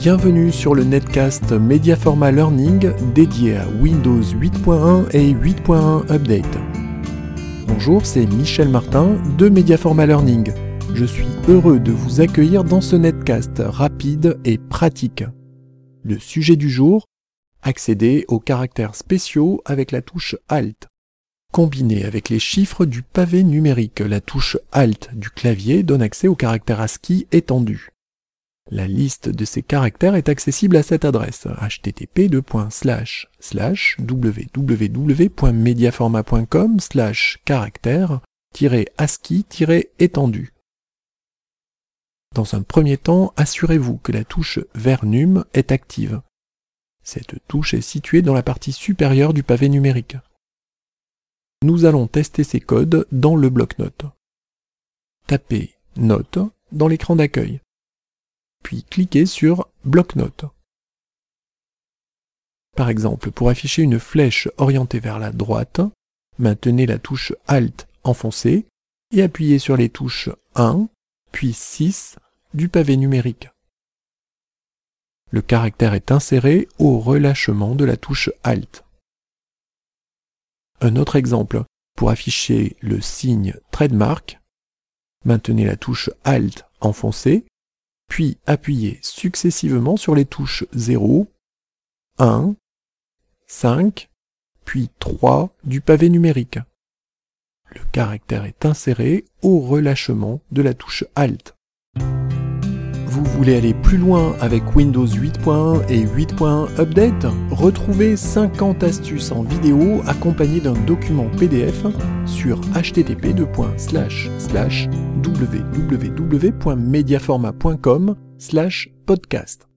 Bienvenue sur le netcast Mediaforma Learning dédié à Windows 8.1 et 8.1 Update. Bonjour, c'est Michel Martin de Mediaforma Learning. Je suis heureux de vous accueillir dans ce netcast rapide et pratique. Le sujet du jour accéder aux caractères spéciaux avec la touche Alt. Combiné avec les chiffres du pavé numérique, la touche Alt du clavier donne accès aux caractères ASCII étendus. La liste de ces caractères est accessible à cette adresse http www.mediaforma.com caractères ascii étendu Dans un premier temps, assurez-vous que la touche Vernum est active. Cette touche est située dans la partie supérieure du pavé numérique. Nous allons tester ces codes dans le bloc-notes. Tapez Note dans l'écran d'accueil puis cliquez sur Bloc-notes. Par exemple, pour afficher une flèche orientée vers la droite, maintenez la touche Alt enfoncée et appuyez sur les touches 1 puis 6 du pavé numérique. Le caractère est inséré au relâchement de la touche Alt. Un autre exemple, pour afficher le signe Trademark, maintenez la touche Alt enfoncée puis appuyez successivement sur les touches 0, 1, 5, puis 3 du pavé numérique. Le caractère est inséré au relâchement de la touche Alt. Vous voulez aller plus loin avec Windows 8.1 et 8.1 Update? Retrouvez 50 astuces en vidéo accompagnées d'un document PDF sur http www.mediaforma.com podcast.